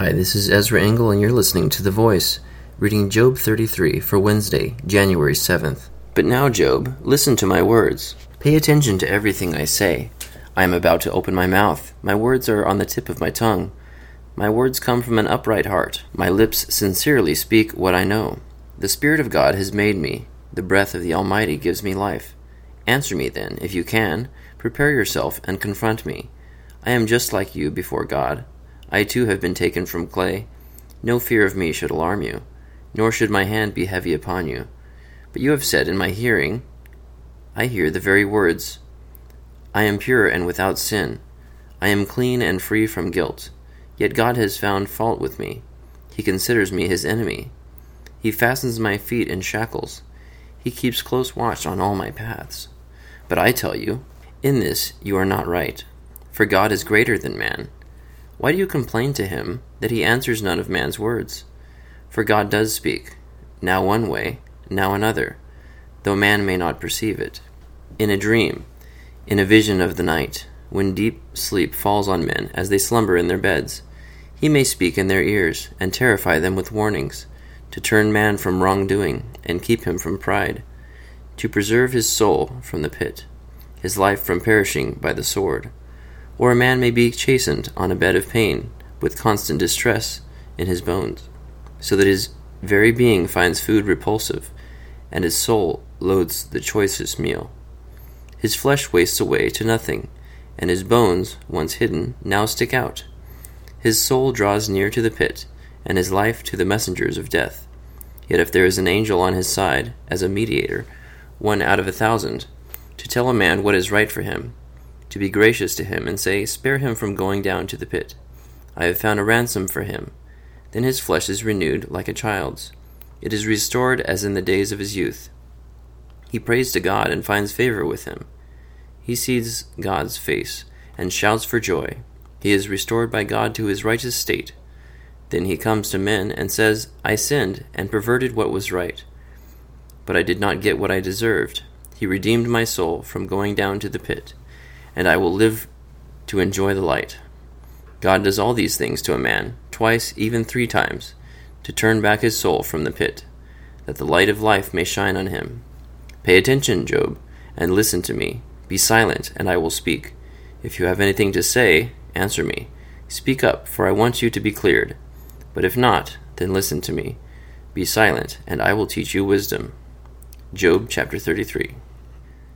Hi, this is Ezra Engel, and you're listening to The Voice, reading Job 33 for Wednesday, January 7th. But now, Job, listen to my words. Pay attention to everything I say. I am about to open my mouth. My words are on the tip of my tongue. My words come from an upright heart. My lips sincerely speak what I know. The Spirit of God has made me. The breath of the Almighty gives me life. Answer me then, if you can. Prepare yourself and confront me. I am just like you before God. I too have been taken from clay. No fear of me should alarm you, nor should my hand be heavy upon you. But you have said in my hearing, I hear the very words I am pure and without sin. I am clean and free from guilt. Yet God has found fault with me. He considers me his enemy. He fastens my feet in shackles. He keeps close watch on all my paths. But I tell you, in this you are not right. For God is greater than man why do you complain to him that he answers none of man's words? For God does speak, now one way, now another, though man may not perceive it. In a dream, in a vision of the night, when deep sleep falls on men as they slumber in their beds, he may speak in their ears and terrify them with warnings, to turn man from wrongdoing and keep him from pride, to preserve his soul from the pit, his life from perishing by the sword or a man may be chastened on a bed of pain, with constant distress in his bones, so that his very being finds food repulsive, and his soul loathes the choicest meal. His flesh wastes away to nothing, and his bones, once hidden, now stick out. His soul draws near to the pit, and his life to the messengers of death. Yet if there is an angel on his side, as a mediator, one out of a thousand, to tell a man what is right for him, to be gracious to him, and say, Spare him from going down to the pit. I have found a ransom for him. Then his flesh is renewed like a child's. It is restored as in the days of his youth. He prays to God and finds favor with him. He sees God's face and shouts for joy. He is restored by God to his righteous state. Then he comes to men and says, I sinned and perverted what was right. But I did not get what I deserved. He redeemed my soul from going down to the pit and I will live to enjoy the light. God does all these things to a man, twice, even three times, to turn back his soul from the pit, that the light of life may shine on him. Pay attention, Job, and listen to me. Be silent, and I will speak. If you have anything to say, answer me. Speak up, for I want you to be cleared. But if not, then listen to me. Be silent, and I will teach you wisdom. Job chapter 33.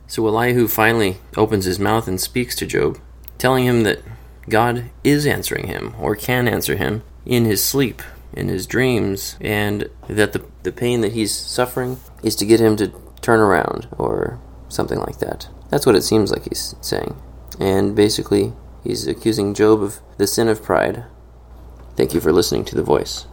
So Elihu finally opens his mouth and speaks to Job, telling him that God is answering him, or can answer him, in his sleep, in his dreams, and that the, the pain that he's suffering is to get him to turn around, or something like that. That's what it seems like he's saying. And basically, he's accusing Job of the sin of pride. Thank you for listening to The Voice.